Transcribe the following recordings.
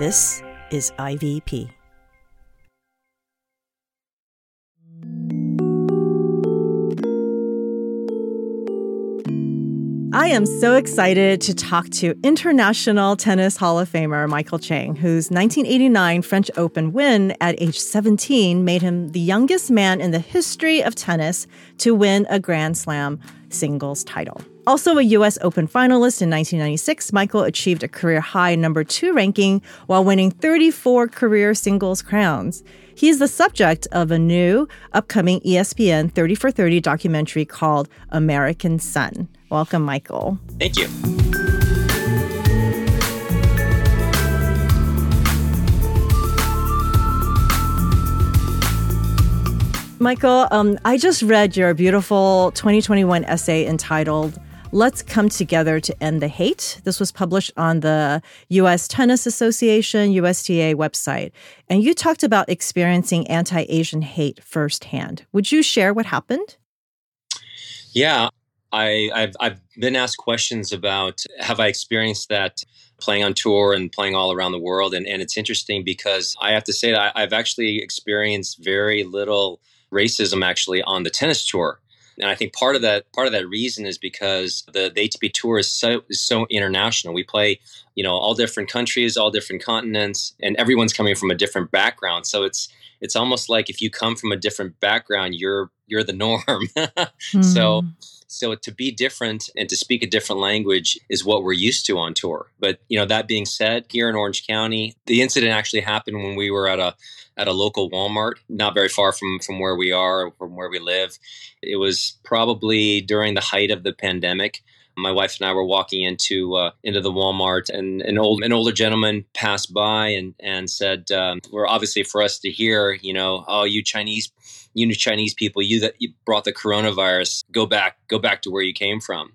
This is IVP. I am so excited to talk to International Tennis Hall of Famer Michael Chang, whose 1989 French Open win at age 17 made him the youngest man in the history of tennis to win a Grand Slam singles title. Also a U.S. Open finalist in 1996, Michael achieved a career high number two ranking while winning 34 career singles crowns. He is the subject of a new upcoming ESPN 30 for 30 documentary called American Son. Welcome, Michael. Thank you. Michael, um, I just read your beautiful 2021 essay entitled Let's Come Together to End the Hate. This was published on the U.S. Tennis Association, USTA website. And you talked about experiencing anti Asian hate firsthand. Would you share what happened? Yeah, I, have I've been asked questions about have I experienced that playing on tour and playing all around the world. And, and it's interesting because I have to say that I've actually experienced very little racism actually on the tennis tour and I think part of that part of that reason is because the, the ATP tour is so is so international. We play, you know, all different countries, all different continents, and everyone's coming from a different background. So it's it's almost like if you come from a different background, you're you're the norm. mm. So so to be different and to speak a different language is what we're used to on tour. But you know, that being said, here in Orange County, the incident actually happened when we were at a at a local Walmart, not very far from from where we are, from where we live. It was probably during the height of the pandemic my wife and I were walking into uh, into the Walmart, and an old an older gentleman passed by and and said, um, "We're obviously for us to hear, you know, oh, you Chinese, you Chinese people, you that you brought the coronavirus, go back, go back to where you came from,"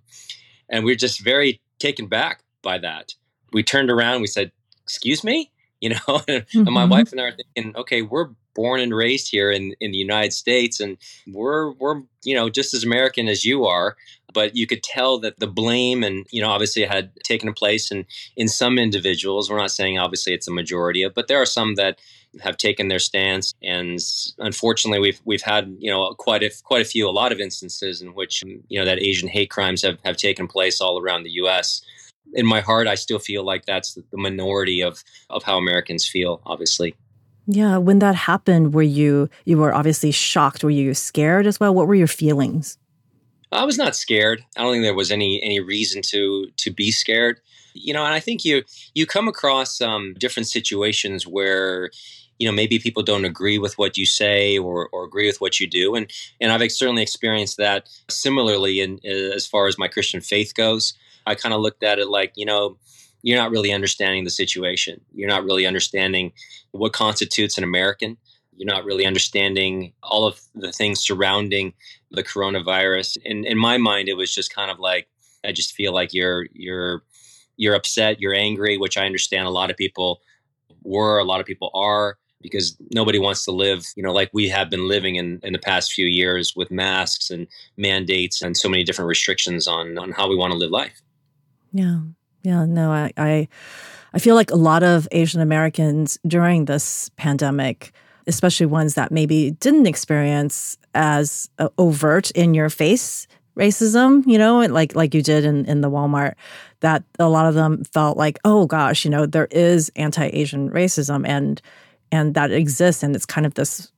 and we are just very taken back by that. We turned around, we said, "Excuse me." You know, mm-hmm. and my mm-hmm. wife and I are thinking, okay, we're born and raised here in, in the United States, and we're we're you know just as American as you are but you could tell that the blame and you know obviously had taken a place in in some individuals. We're not saying obviously it's a majority of but there are some that have taken their stance and unfortunately we've we've had you know quite a quite a few a lot of instances in which um, you know that asian hate crimes have have taken place all around the US in my heart i still feel like that's the minority of of how americans feel obviously yeah when that happened were you you were obviously shocked. Were you scared as well? What were your feelings? I was not scared. I don't think there was any any reason to to be scared. You know, and I think you you come across um, different situations where you know maybe people don't agree with what you say or, or agree with what you do. And and I've certainly experienced that similarly in, as far as my Christian faith goes. I kind of looked at it like you know you're not really understanding the situation you're not really understanding what constitutes an American you're not really understanding all of the things surrounding the coronavirus. And in my mind, it was just kind of like I just feel like you're you're you're upset, you're angry, which I understand a lot of people were, a lot of people are, because nobody wants to live, you know, like we have been living in, in the past few years with masks and mandates and so many different restrictions on on how we want to live life. Yeah. Yeah. No, I I, I feel like a lot of Asian Americans during this pandemic especially ones that maybe didn't experience as uh, overt in your face racism, you know, like like you did in, in the Walmart, that a lot of them felt like, oh gosh, you know, there is anti-Asian racism and and that exists and it's kind of this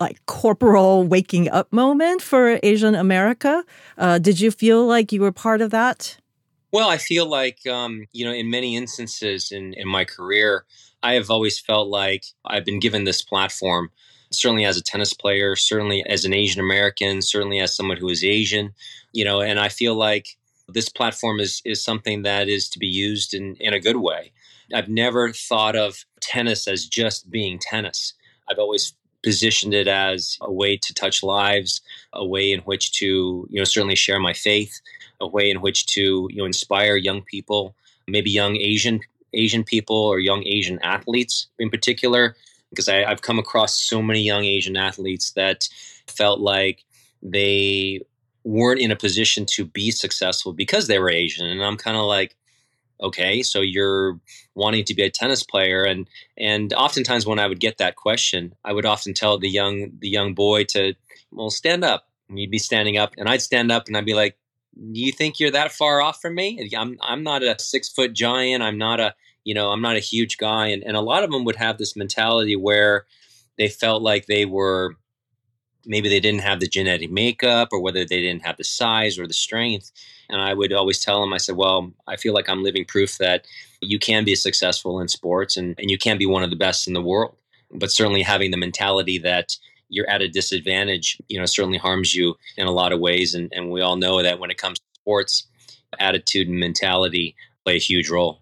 like corporal waking up moment for Asian America. Uh, did you feel like you were part of that? Well, I feel like um, you know, in many instances in in my career, I have always felt like I've been given this platform, certainly as a tennis player, certainly as an Asian American, certainly as someone who is Asian, you know, and I feel like this platform is is something that is to be used in, in a good way. I've never thought of tennis as just being tennis. I've always positioned it as a way to touch lives, a way in which to, you know, certainly share my faith, a way in which to, you know, inspire young people, maybe young Asian Asian people or young Asian athletes in particular, because I, I've come across so many young Asian athletes that felt like they weren't in a position to be successful because they were Asian. And I'm kind of like, okay so you're wanting to be a tennis player and and oftentimes when i would get that question i would often tell the young the young boy to well stand up. And you'd be standing up and i'd stand up and i'd be like do you think you're that far off from me? I'm i'm not a six foot giant. I'm not a you know i'm not a huge guy. And, and a lot of them would have this mentality where they felt like they were maybe they didn't have the genetic makeup or whether they didn't have the size or the strength and I would always tell them, I said, well, I feel like I'm living proof that you can be successful in sports and, and you can be one of the best in the world. But certainly having the mentality that you're at a disadvantage, you know, certainly harms you in a lot of ways. And, and we all know that when it comes to sports, attitude and mentality play a huge role.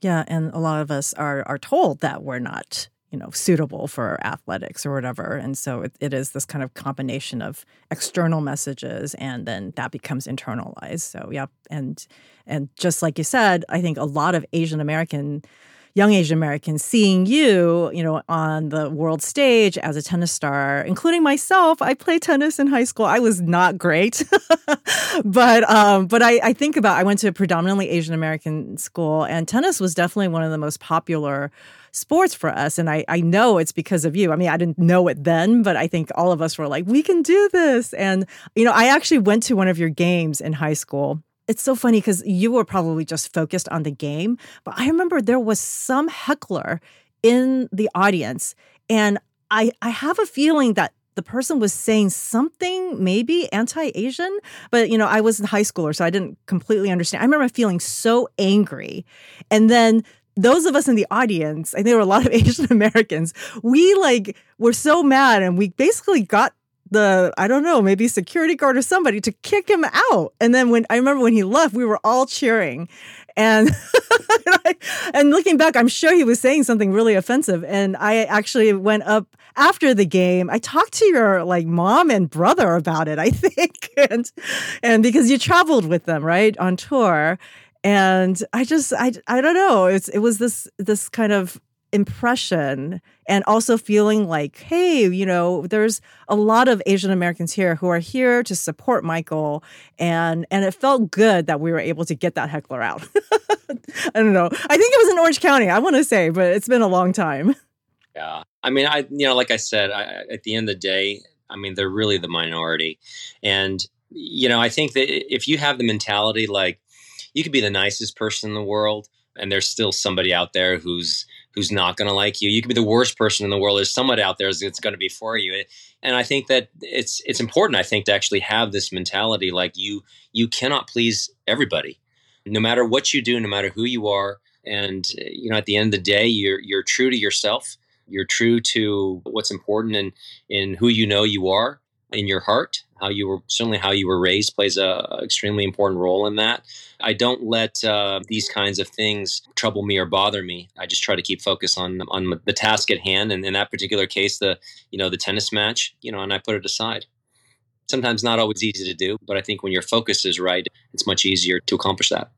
Yeah, and a lot of us are are told that we're not you know suitable for athletics or whatever and so it, it is this kind of combination of external messages and then that becomes internalized so yeah and and just like you said i think a lot of asian american young Asian Americans seeing you, you know, on the world stage as a tennis star, including myself. I played tennis in high school. I was not great, but um, but I, I think about I went to a predominantly Asian American school, and tennis was definitely one of the most popular sports for us. And I, I know it's because of you. I mean, I didn't know it then, but I think all of us were like, we can do this. And, you know, I actually went to one of your games in high school. It's so funny because you were probably just focused on the game, but I remember there was some heckler in the audience. And I, I have a feeling that the person was saying something maybe anti-asian but you know i was in high schooler so i didn't completely understand i remember feeling so angry and then those of us in the audience, I think there were a lot of Asian Americans, we like were so mad and we basically got the I don't know, maybe security guard or somebody to kick him out. And then when I remember when he left, we were all cheering. And and looking back, I'm sure he was saying something really offensive. And I actually went up after the game. I talked to your like mom and brother about it, I think. And and because you traveled with them, right, on tour and i just i i don't know. It's it was this this kind of impression and also feeling like hey you know there's a lot of asian americans here who are here to support michael. And and it felt good that we were able to get that heckler out. I don't know. I think it was in orange county i want to say but it's been a long time. Yeah. I mean i you know like i said I, at the end of the day i mean they're really the minority. And you know i think that if you have the mentality like you could be the nicest person in the world and there's still somebody out there who's who's not going to like you. You could be the worst person in the world. There's someone out there that's going to be for you. And I think that it's it's important. I think to actually have this mentality, like you you cannot please everybody, no matter what you do, no matter who you are. And you know, at the end of the day, you're you're true to yourself. You're true to what's important and in who you know you are in your heart how you were certainly how you were raised plays a, extremely important role in that. I don't let uh, these kinds of things trouble me or bother me. I just try to keep focus on on the task at hand. And in that particular case the you know the tennis match you know and i put it aside. Sometimes not always easy to do but i think when your focus is right it's much easier to accomplish that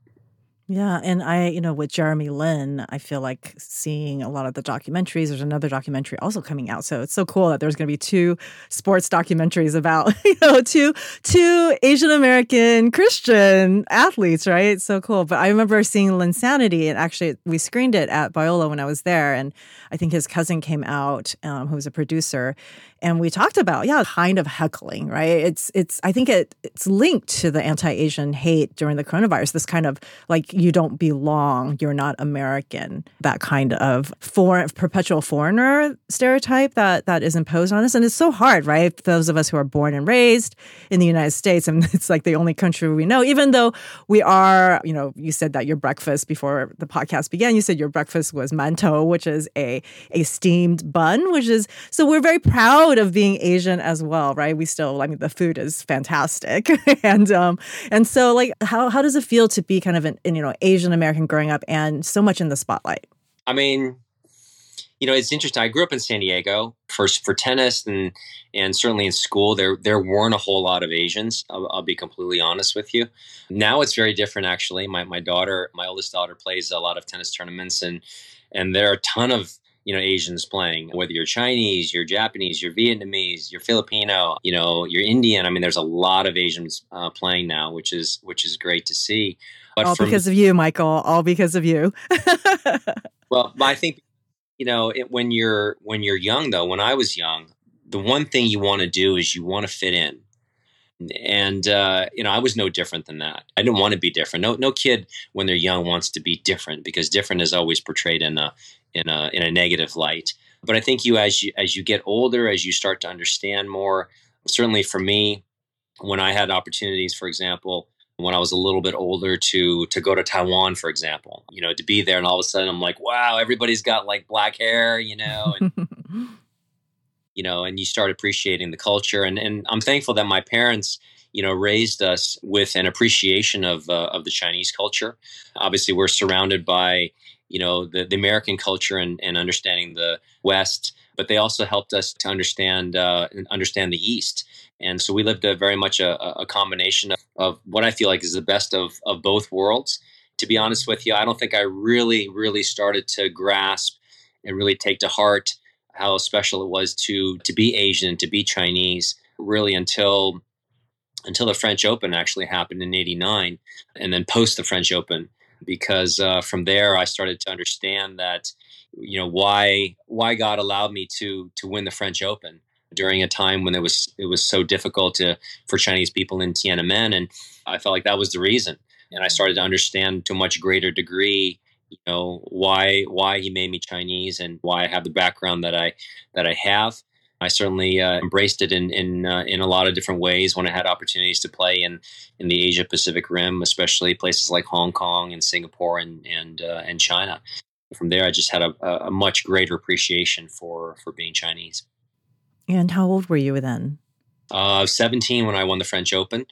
yeah, and I, you know, with Jeremy Lin, I feel like seeing a lot of the documentaries. There's another documentary also coming out, so it's so cool that there's going to be two sports documentaries about, you know, two two Asian American Christian athletes, right? It's so cool. But I remember seeing Linsanity, and actually we screened it at Biola when I was there, and I think his cousin came out, um, who was a producer, and we talked about yeah kind of heckling right? It's it's i think it it's linked to the anti-asian hate during the coronavirus this kind of like you don't belong you're not american that kind of foreign perpetual foreigner stereotype that that is imposed on us. And it's so hard right? Those of us who are born and raised in the united states and it's like the only country we know even though we are you know you said that your breakfast before the podcast began you said your breakfast was mantou which is a a steamed bun which is so we're very proud proud of being Asian as well, right? We still, I mean, the food is fantastic, and um, and so like, how how does it feel to be kind of an, an you know Asian American growing up and so much in the spotlight? I mean, you know, it's interesting. I grew up in San Diego for for tennis and and certainly in school there there weren't a whole lot of Asians. I'll, I'll, be completely honest with you. Now it's very different. Actually, my my daughter, my oldest daughter, plays a lot of tennis tournaments and and there are a ton of you know Asians playing. Whether you're Chinese, you're Japanese, you're Vietnamese, you're Filipino, you know, you're Indian. I mean, there's a lot of Asians uh, playing now, which is which is great to see. But all because of you, Michael. All because of you. well, I think you know it, when you're when you're young, though. When I was young, the one thing you want to do is you want to fit in and uh, you know i was no different than that i didn't want to be different no no kid when they're young wants to be different because different is always portrayed in a in a in a negative light but i think you as you as you get older as you start to understand more certainly for me when i had opportunities for example when i was a little bit older to to go to taiwan for example you know to be there and all of a sudden i'm like wow everybody's got like black hair you know and you know, and you start appreciating the culture. And, and I'm thankful that my parents, you know, raised us with an appreciation of, uh, of the Chinese culture. Obviously, we're surrounded by, you know, the, the American culture and, and understanding the West, but they also helped us to understand, uh, understand the East. And so we lived a very much a, a combination of, of what I feel like is the best of, of both worlds. To be honest with you, I don't think I really, really started to grasp and really take to heart how special it was to to be Asian, to be Chinese, really until until the French Open actually happened in '89, and then post the French Open, because uh, from there I started to understand that you know why why God allowed me to to win the French Open during a time when it was it was so difficult to for Chinese people in Tiananmen, and I felt like that was the reason. And I started to understand to a much greater degree you know why why he made me Chinese and why I have the background that I that I have. I certainly uh, embraced it in in uh, in a lot of different ways when I had opportunities to play in in the Asia Pacific Rim, especially places like Hong Kong and Singapore and and uh, and China. From there, I just had a, a much greater appreciation for for being Chinese. And how old were you then? Uh, 17 when I won the French Open.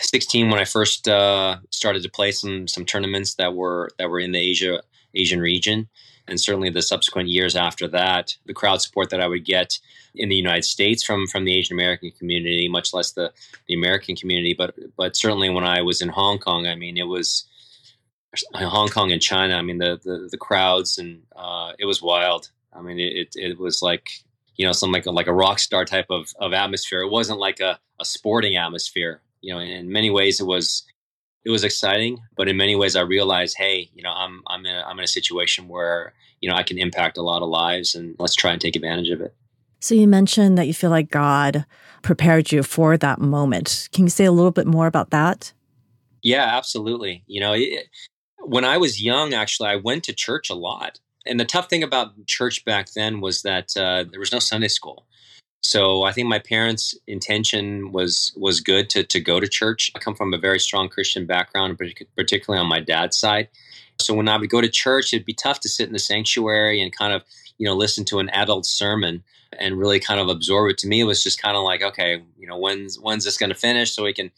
16 when I first uh, started to play some some tournaments that were that were in the Asia Asian region, and certainly the subsequent years after that, the crowd support that I would get in the United States from from the Asian American community, much less the the American community, but but certainly when I was in Hong Kong, I mean it was Hong Kong and China. I mean the the, the crowds and uh, it was wild. I mean it, it was like you know some like a, like a rock star type of, of atmosphere. It wasn't like a, a sporting atmosphere you know, in many ways it was it was exciting, but in many ways I realized, hey, you know, I'm I'm in a, I'm in a situation where you know I can impact a lot of lives, and let's try and take advantage of it. So you mentioned that you feel like God prepared you for that moment. Can you say a little bit more about that? Yeah, absolutely. You know, it, when I was young, actually, I went to church a lot. And the tough thing about church back then was that uh, there was no Sunday school. So I think my parents' intention was was good to to go to church. I come from a very strong Christian background, particularly on my dad's side. So when I would go to church, it'd be tough to sit in the sanctuary and kind of you know listen to an adult sermon and really kind of absorb it. To me, it was just kind of like, okay, you know, when's when's this going to finish so we can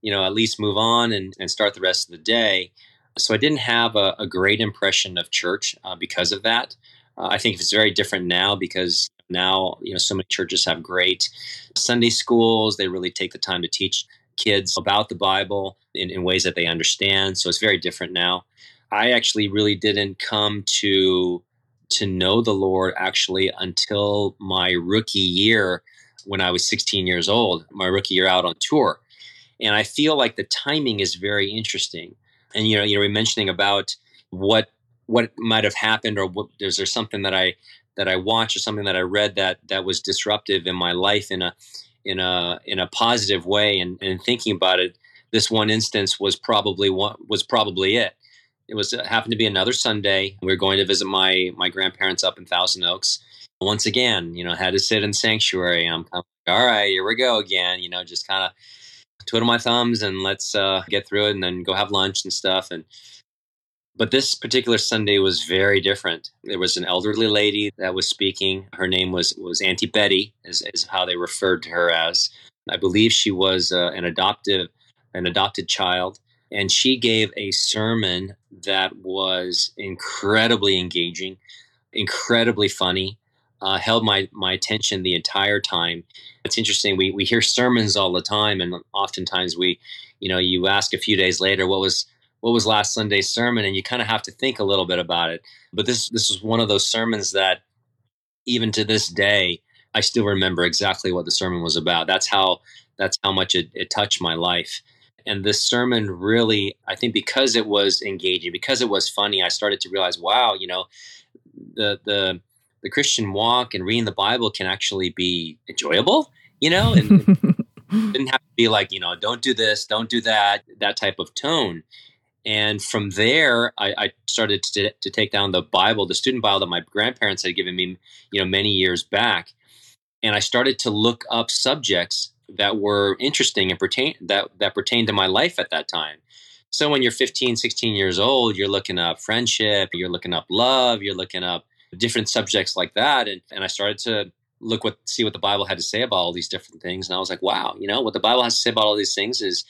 you know at least move on and, and start the rest of the day. So I didn't have a, a great impression of church uh, because of that. Uh, I think it's very different now because now you know so many churches have great sunday schools. They really take the time to teach kids about the bible in, in ways that they understand. So it's very different now. I actually really didn't come to to know the lord actually until my rookie year when i was 16 years old my rookie year out on tour. And i feel like the timing is very interesting. And you know you know we're mentioning about what what might have happened or what, is there something that I that I watched or something that I read that that was disruptive in my life in a in a in a positive way. And, and thinking about it, this one instance was probably one was probably it. It was it happened to be another Sunday. We were going to visit my my grandparents up in Thousand Oaks. Once again, you know, had to sit in sanctuary. I'm like, all right, here we go again. You know, just kind of twiddle my thumbs and let's uh, get through it, and then go have lunch and stuff. And but this particular Sunday was very different. There was an elderly lady that was speaking. Her name was was Auntie Betty, is, is how they referred to her as. I believe she was uh, an adoptive an adopted child, and she gave a sermon that was incredibly engaging, incredibly funny. Uh, held my my attention the entire time. It's interesting. We we hear sermons all the time, and oftentimes we, you know, you ask a few days later, what was what was last Sunday's sermon, and you kind of have to think a little bit about it. But this this was one of those sermons that, even to this day, I still remember exactly what the sermon was about. That's how that's how much it, it touched my life. And this sermon really, I think, because it was engaging, because it was funny, I started to realize, wow, you know, the the the Christian walk and reading the Bible can actually be enjoyable, you know, and didn't have to be like, you know, don't do this, don't do that, that type of tone. And from there, I, I started to, to, take down the Bible, the student Bible that my grandparents had given me, you know, many years back. And I started to look up subjects that were interesting and pertain that that pertained to my life at that time. So when you're 15, 16 years old, you're looking up friendship, you're looking up love, you're looking up different subjects like that. And and I started to look what see what the Bible had to say about all these different things. And I was like, wow, you know, what the Bible has to say about all these things is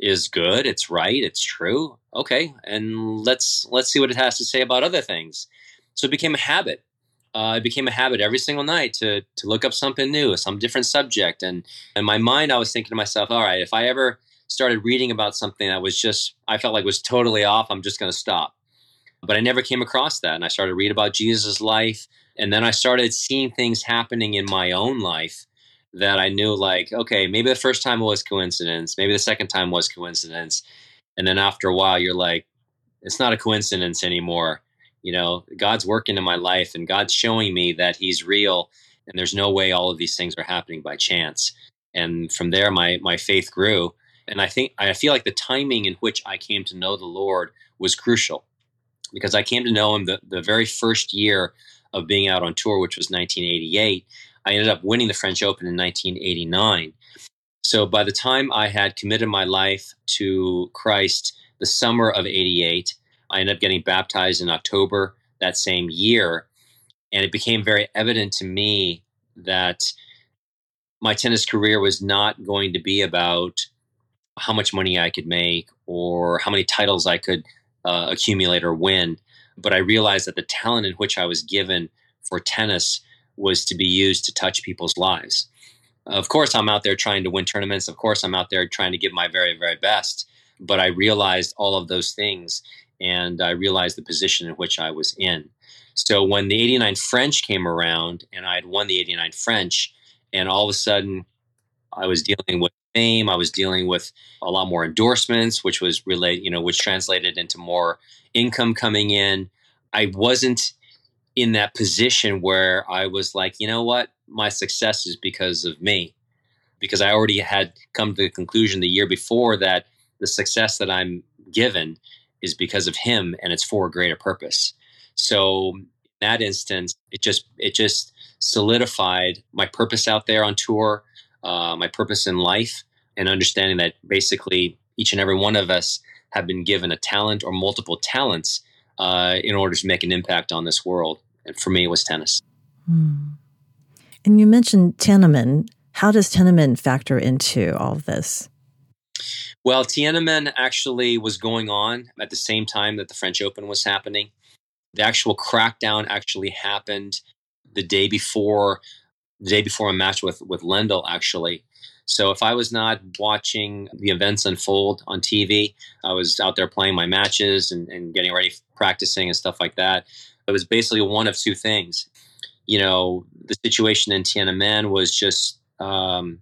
is good, it's right, it's true. Okay. And let's let's see what it has to say about other things. So it became a habit uh, it became a habit every single night to to look up something new, some different subject, and in my mind, I was thinking to myself, all right, if I ever started reading about something that was just I felt like was totally off, I'm just going to stop. But I never came across that, and I started to read about Jesus' life, and then I started seeing things happening in my own life that I knew, like, okay, maybe the first time was coincidence, maybe the second time was coincidence, and then after a while, you're like, it's not a coincidence anymore. You know god's working in my life and god's showing me that he's real and there's no way all of these things are happening by chance. And from there my my faith grew and i think i feel like the timing in which i came to know the lord was crucial because i came to know him the, the very first year of being out on tour which was 1988 i ended up winning the french open in 1989 so by the time i had committed my life to christ the summer of 88 I ended up getting baptized in October that same year. And it became very evident to me that my tennis career was not going to be about how much money I could make or how many titles I could uh, accumulate or win. But I realized that the talent in which I was given for tennis was to be used to touch people's lives. Of course, I'm out there trying to win tournaments. Of course, I'm out there trying to give my very, very best. But I realized all of those things and I realized the position in which I was in. So when the 89 French came around and I had won the 89 French, and all of a sudden I was dealing with fame, I was dealing with a lot more endorsements, which was related, you know, which translated into more income coming in. I wasn't in that position where I was like, you know what, my success is because of me. Because I already had come to the conclusion the year before that the success that I'm given is because of him and it's for a greater purpose. So in that instance, it just it just solidified my purpose out there on tour, uh, my purpose in life, and understanding that basically each and every one of us have been given a talent or multiple talents uh, in order to make an impact on this world. And for me, it was tennis. Hmm. And you mentioned Tiananmen. How does Tiananmen factor into all of this? Well, Tiananmen actually was going on at the same time that the French Open was happening. The actual crackdown actually happened the day before the day before a match with with Lendl actually. So if I was not watching the events unfold on TV, I was out there playing my matches and, and getting ready, practicing and stuff like that. It was basically one of two things. You know, the situation in Tiananmen was just um,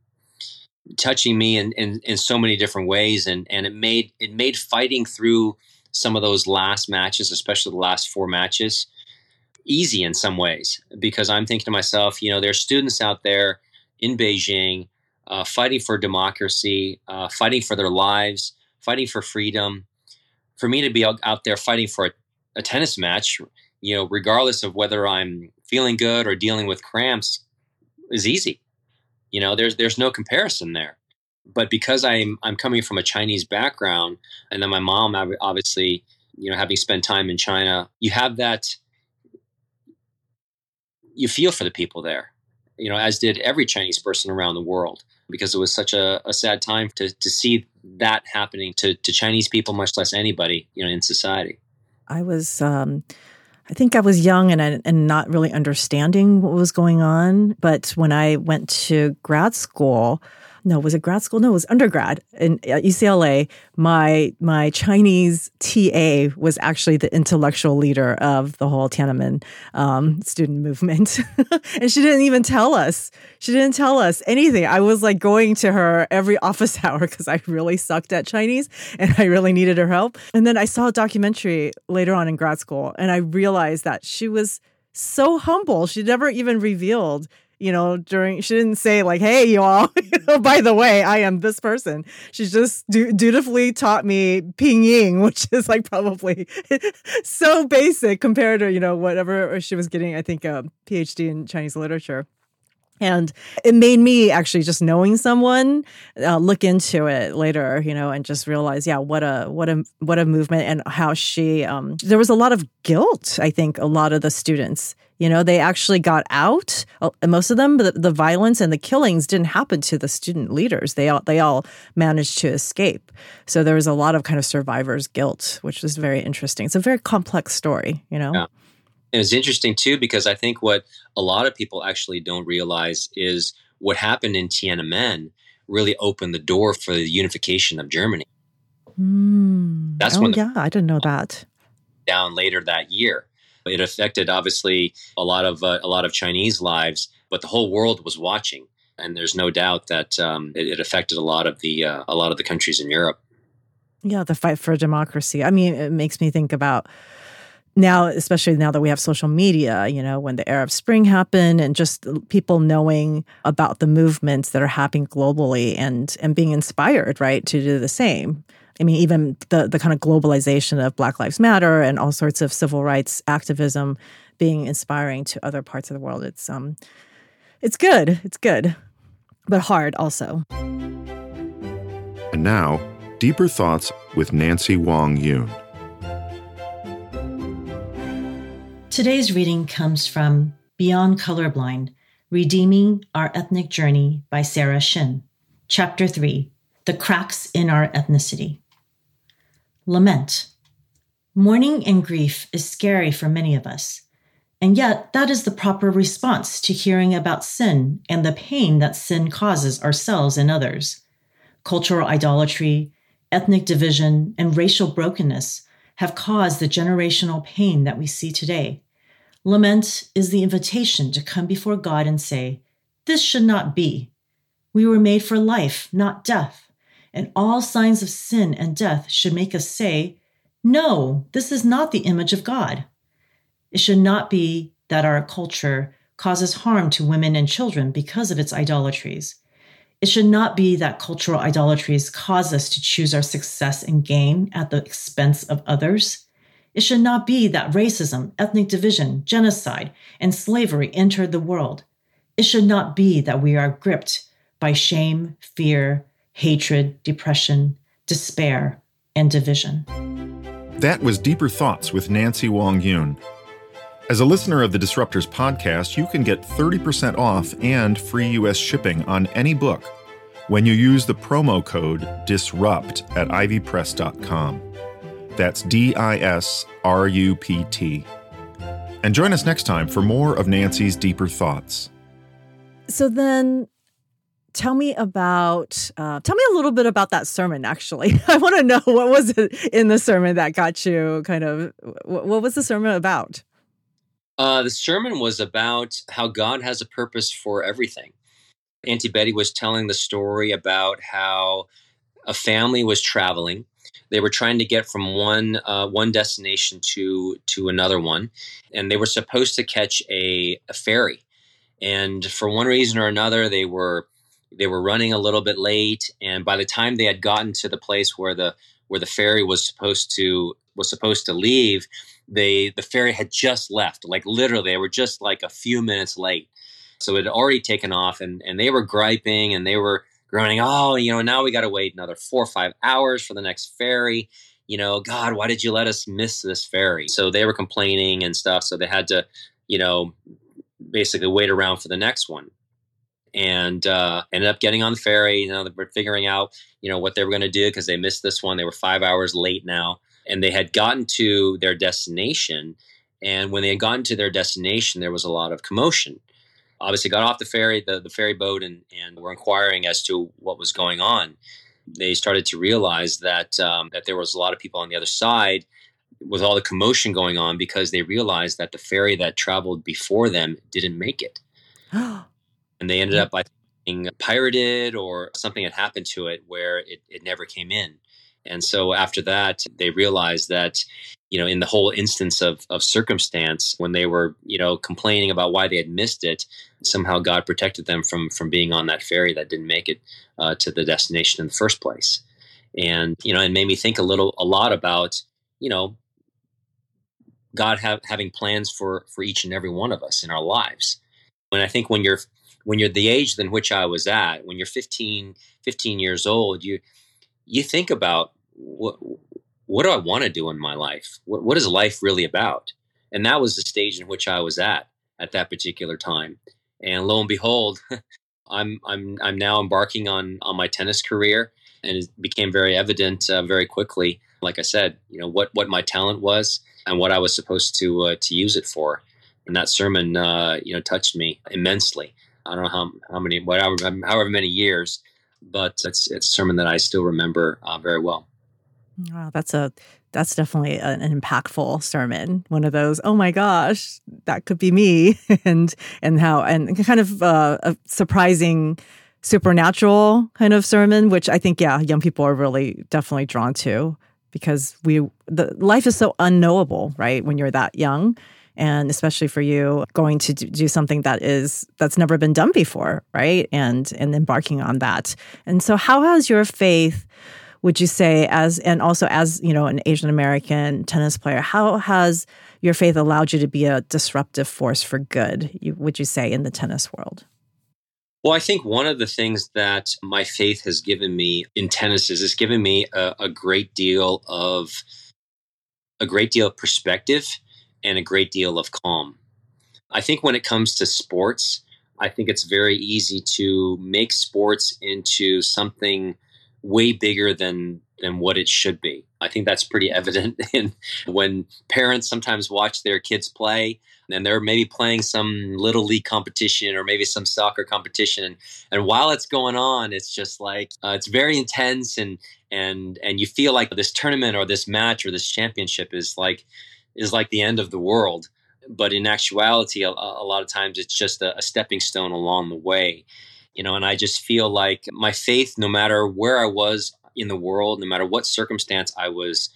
touching me in, in, in so many different ways and and it made it made fighting through some of those last matches especially the last four matches easy in some ways because i'm thinking to myself you know there's students out there in beijing uh, fighting for democracy uh, fighting for their lives fighting for freedom for me to be out, there fighting for a, a tennis match you know regardless of whether i'm feeling good or dealing with cramps is easy you know, there's there's no comparison there. But because I'm I'm coming from a Chinese background, and then my mom obviously, you know, having spent time in China, you have that. You feel for the people there, you know, as did every Chinese person around the world, because it was such a, a sad time to to see that happening to to Chinese people, much less anybody, you know, in society. I was. Um I think I was young and, and not really understanding what was going on. But when I went to grad school, no, was it grad school? No, it was undergrad in UCLA. My my Chinese TA was actually the intellectual leader of the whole Tiananmen um, student movement, and she didn't even tell us. She didn't tell us anything. I was like going to her every office hour because I really sucked at Chinese and I really needed her help. And then I saw a documentary later on in grad school, and I realized that she was so humble. She never even revealed you know, during she didn't say like, "Hey, you all, you know, by the way, I am this person." She just du- dutifully taught me pinyin, which is like probably so basic compared to you know whatever she was getting. I think a PhD in Chinese literature. And it made me actually just knowing someone uh, look into it later, you know, and just realize, yeah, what a what a what a movement and how she. Um, there was a lot of guilt. I think a lot of the students you know, they actually got out. Uh, most of them, the, the violence and the killings didn't happen to the student leaders. They all they all managed to escape. So there was a lot of kind of survivor's guilt, which was very interesting. It's a very complex story, you know. Yeah. And it's interesting too because I think what a lot of people actually don't realize is what happened in Tiananmen really opened the door for the unification of Germany. Mm. That's oh, when the, yeah, I didn't know that. Down later that year, it affected obviously a lot of uh, a lot of Chinese lives, but the whole world was watching, and there's no doubt that um, it, it, affected a lot of the uh, a lot of the countries in Europe. Yeah, the fight for democracy. I mean, it makes me think about now, especially now that we have social media, you know, when the Arab Spring happened and just people knowing about the movements that are happening globally and and being inspired, right, to do the same. I mean, even the the kind of globalization of Black Lives Matter and all sorts of civil rights activism being inspiring to other parts of the world. It's um, it's good. It's good, but hard also. And now, deeper thoughts with Nancy Wang Yuen. Today's reading comes from Beyond Colorblind Redeeming Our Ethnic Journey by Sarah Shin, Chapter 3 The Cracks in Our Ethnicity. Lament. Mourning and grief is scary for many of us. And yet, that is the proper response to hearing about sin and the pain that sin causes ourselves and others. Cultural idolatry, ethnic division, and racial brokenness have caused the generational pain that we see today. Lament is the invitation to come before God and say, This should not be. We were made for life, not death and all signs of sin and death should make us say, No, this is not the image of God. It should not be that our culture causes harm to women and children because of its idolatries. It should not be that cultural idolatries cause us to choose our success and gain at the expense of others. It should not be that racism, ethnic division, genocide, and slavery entered the world. It should not be that we are gripped by shame, fear, hatred, depression, despair, and division. That was Deeper Thoughts with Nancy Wang Yuen. As a listener of the Disruptors podcast, you can get 30% off and free U.S. shipping on any book when you use the promo code DISRUPT at ivpress.com. That's D I S R U P T. And join us next time for more of Nancy's Deeper Thoughts. So then tell me about uh, tell me a little bit about that sermon actually. I want to know what was it in the sermon that got you kind of what, was the sermon about? Uh, the sermon was about how god has a purpose for everything. Auntie betty was telling the story about how a family was traveling. They were trying to get from one uh, one destination to to another one and they were supposed to catch a, a ferry. And for one reason or another they were they were running a little bit late and by the time they had gotten to the place where the where the ferry was supposed to was supposed to leave they the ferry had just left. Like literally they were just like a few minutes late. So it had already taken off and and they were griping and they were groaning oh you know now we got to wait another four or five hours for the next ferry. You know god why did you let us miss this ferry? So they were complaining and stuff so they had to you know basically wait around for the next one and uh, ended up getting on the ferry. You know, they were figuring out, you know, what they were going to do because they missed this one. They were five hours late now, and they had gotten to their destination. And when they had gotten to their destination, there was a lot of commotion. obviously got off the ferry, the, the ferry boat, and, and were inquiring as to what was going on. They started to realize that um, that there was a lot of people on the other side with all the commotion going on because they realized that the ferry that traveled before them didn't make it. and they ended up by being pirated or something had happened to it where it, it never came in. And so after that, they realized that, you know, in the whole instance of, of circumstance, when they were, you know, complaining about why they had missed it, somehow God protected them from from being on that ferry that didn't make it uh, to the destination in the first place. And you know, it made me think a little, a lot about, you know, God have, having plans for for each and every one of us in our lives. And I think when you're when you're the age in which I was at, when you're 15, 15 years old, you you think about what what do I want to do in my life? What what is life really about? And that was the stage in which I was at at that particular time. And lo and behold, I'm I'm I'm now embarking on on my tennis career, and it became very evident uh, very quickly. Like I said, you know what what my talent was and what I was supposed to uh, to use it for. And that sermon, uh, you know, touched me immensely. I don't know how how many whatever however many years, but it's it's a sermon that I still remember uh, very well. Wow, that's a that's definitely an, impactful sermon. One of those, oh my gosh, that could be me, and and how and kind of uh, a surprising supernatural kind of sermon, which I think yeah, young people are really definitely drawn to because we the life is so unknowable, right? When you're that young, and especially for you going to do something that is that's never been done before, right? And and embarking on that. And so, how has your faith? would you say as and also as you know an asian american tennis player how has your faith allowed you to be a disruptive force for good would you say in the tennis world well i think one of the things that my faith has given me in tennis is it's given me a, a great deal of a great deal of perspective and a great deal of calm i think when it comes to sports i think it's very easy to make sports into something way bigger than than what it should be. I think that's pretty evident in when parents sometimes watch their kids play and they're maybe playing some little league competition or maybe some soccer competition and while it's going on it's just like uh, it's very intense and and and you feel like this tournament or this match or this championship is like is like the end of the world but in actuality a, a lot of times it's just a, a stepping stone along the way you know and i just feel like my faith no matter where i was in the world no matter what circumstance i was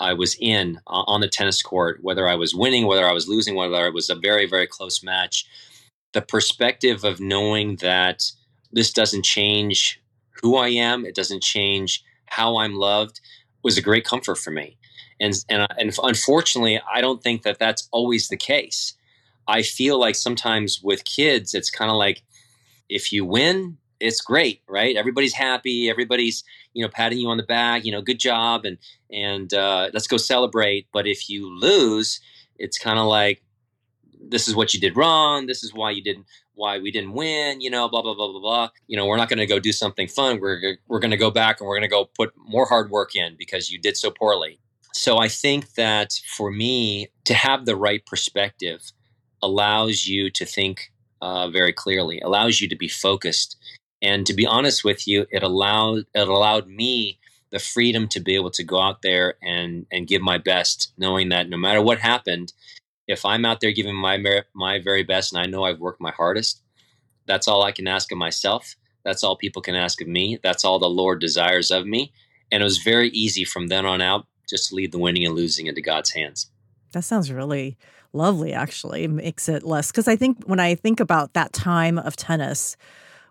i was in uh, on the tennis court whether i was winning whether i was losing whether it was a very very close match the perspective of knowing that this doesn't change who i am it doesn't change how i'm loved was a great comfort for me and and, and unfortunately i don't think that that's always the case i feel like sometimes with kids it's kind of like if you win, it's great, right? Everybody's happy. Everybody's you know patting you on the back. You know, good job, and and uh, let's go celebrate. But if you lose, it's kind of like this is what you did wrong. This is why you didn't why we didn't win. You know, blah blah blah blah blah. You know, we're not going to go do something fun. We're we're going to go back and we're going to go put more hard work in because you did so poorly. So I think that for me to have the right perspective allows you to think uh, very clearly, allows you to be focused. And to be honest with you, it allowed it allowed me the freedom to be able to go out there and and give my best, knowing that no matter what happened, if I'm out there giving my my very best, and I know I've worked my hardest, that's all I can ask of myself. That's all people can ask of me. That's all the Lord desires of me. And it was very easy from then on out just to leave the winning and losing into God's hands. That sounds really lovely, actually. It makes it less. Because I think when I think about that time of tennis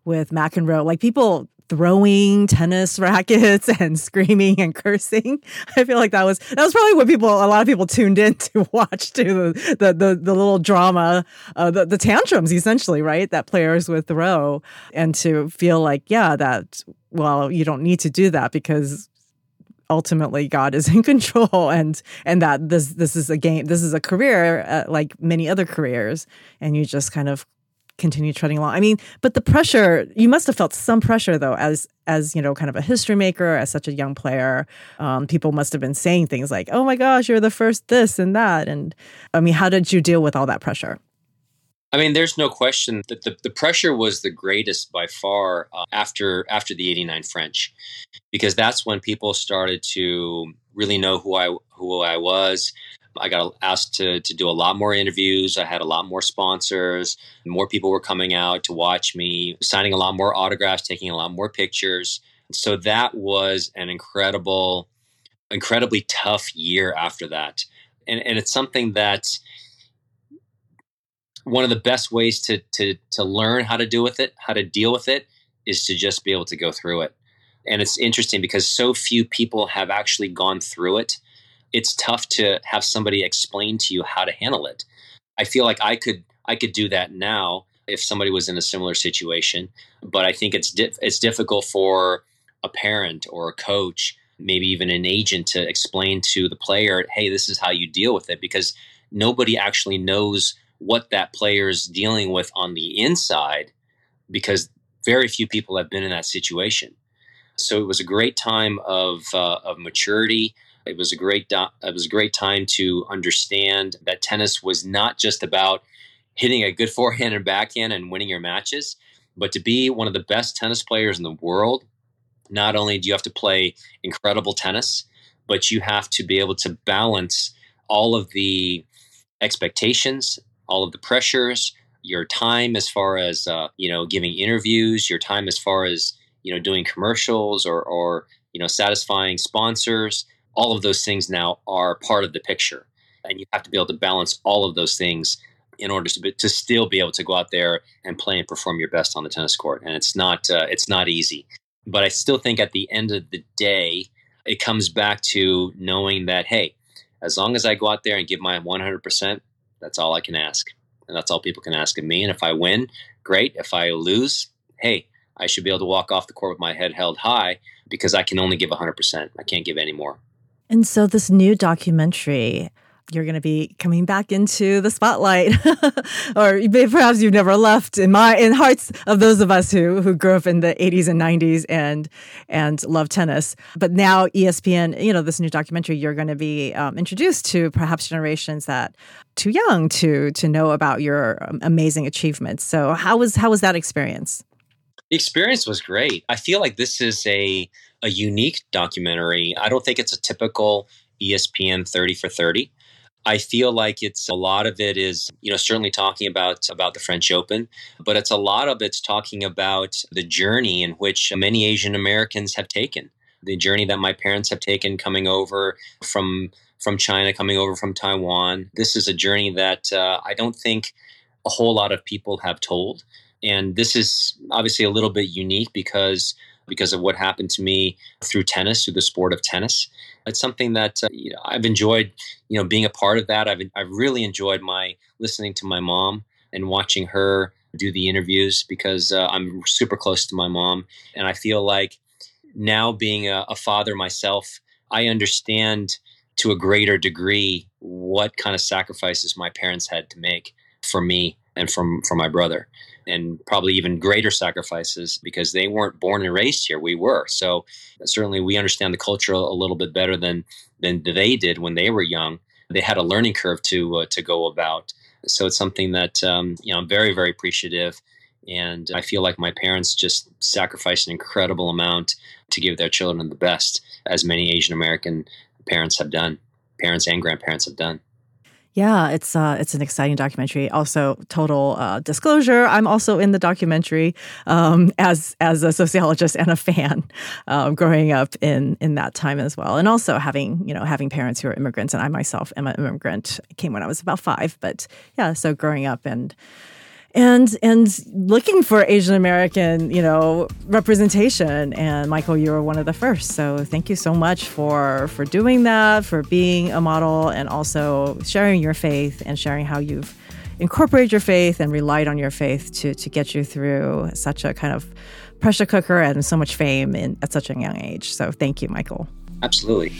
with McEnroe, like people throwing tennis rackets and screaming and cursing. I feel like that was that was probably what people a lot of people tuned in to watch to the the the, little drama, uh, the the tantrums essentially, right? That players would throw, and to feel like yeah, that well, you don't need to do that because ultimately God is in control and and that this this is a game this is a career uh, like many other careers and you just kind of continue treading along. I mean, but the pressure you must have felt some pressure though as as you know kind of a history maker as such a young player. Um, people must have been saying things like, "Oh my gosh, you're the first this and that." And I mean, how did you deal with all that pressure? I mean, there's no question that the, the pressure was the greatest by far uh, after after the '89 French, because that's when people started to really know who I who I was. I got asked to to do a lot more interviews. I had a lot more sponsors. More people were coming out to watch me, signing a lot more autographs, taking a lot more pictures. So that was an incredible, incredibly tough year after that, and and it's something that one of the best ways to to to learn how to deal with it, how to deal with it, is to just be able to go through it. And it's interesting because so few people have actually gone through it. It's tough to have somebody explain to you how to handle it. I feel like I could I could do that now if somebody was in a similar situation, but I think it's di- it's difficult for a parent or a coach, maybe even an agent to explain to the player, "Hey, this is how you deal with it," because nobody actually knows what that player is dealing with on the inside because very few people have been in that situation. So it was a great time of, uh, of maturity. It was a great do- it was a great time to understand that tennis was not just about hitting a good forehand and backhand and winning your matches, but to be one of the best tennis players in the world. Not only do you have to play incredible tennis, but you have to be able to balance all of the expectations all of the pressures, your time as far as uh, you know giving interviews, your time as far as you know doing commercials or or you know satisfying sponsors. All of those things now are part of the picture, and you have to be able to balance all of those things in order to be, to still be able to go out there and play and perform your best on the tennis court. And it's not uh, it's not easy, but I still think at the end of the day, it comes back to knowing that hey, as long as I go out there and give my 100 percent, that's all I can ask. And that's all people can ask of me. And if I win, great. If I lose, hey, I should be able to walk off the court with my head held high because I can only give 100%. I can't give any more. And so, this new documentary, you're going to be coming back into the spotlight. Or perhaps you've never left in my in hearts of those of us who who grew up in the 80s and 90s and and love tennis. But now espn you know this new documentary you're going to be um, introduced to perhaps generations that too young to to know about your um, amazing achievements. So how was how was that experience? The experience was great. I feel like this is a a unique documentary. I don't think it's a typical espn 30 for 30 I feel like it's a lot of it is, you know, certainly talking about about the French Open, but it's a lot of it's talking about the journey in which many Asian Americans have taken. The journey that my parents have taken coming over from from China, coming over from Taiwan. This is a journey that uh, I don't think a whole lot of people have told. And this is obviously a little bit unique because because of what happened to me through tennis, through the sport of tennis. It's something that uh, you know, I've enjoyed, you know, being a part of that. I've I've really enjoyed my listening to my mom and watching her do the interviews because uh, I'm super close to my mom, and I feel like now being a, a father myself, I understand to a greater degree what kind of sacrifices my parents had to make for me and from for my brother and probably even greater sacrifices because they weren't born and raised here. We were. So certainly we understand the culture a little bit better than than they did when they were young. They had a learning curve to uh, to go about. So it's something that um, you know I'm very very appreciative, and I feel like my parents just sacrificed an incredible amount to give their children the best, as many Asian American parents have done, parents and grandparents have done. Yeah, it's uh, it's an exciting documentary. Also, total uh, disclosure: I'm also in the documentary um, as as a sociologist and a fan, um, growing up in in that time as well, and also having you know having parents who are immigrants, and I myself am an immigrant. I came when I was about five, but yeah, so growing up and and and looking for Asian American, you know, representation. And Michael, you were one of the first. So thank you so much for for doing that, for being a model, and also sharing your faith and sharing how you've incorporated your faith and relied on your faith to to get you through such a kind of pressure cooker and so much fame in, at such a young age. So thank you, Michael. Absolutely.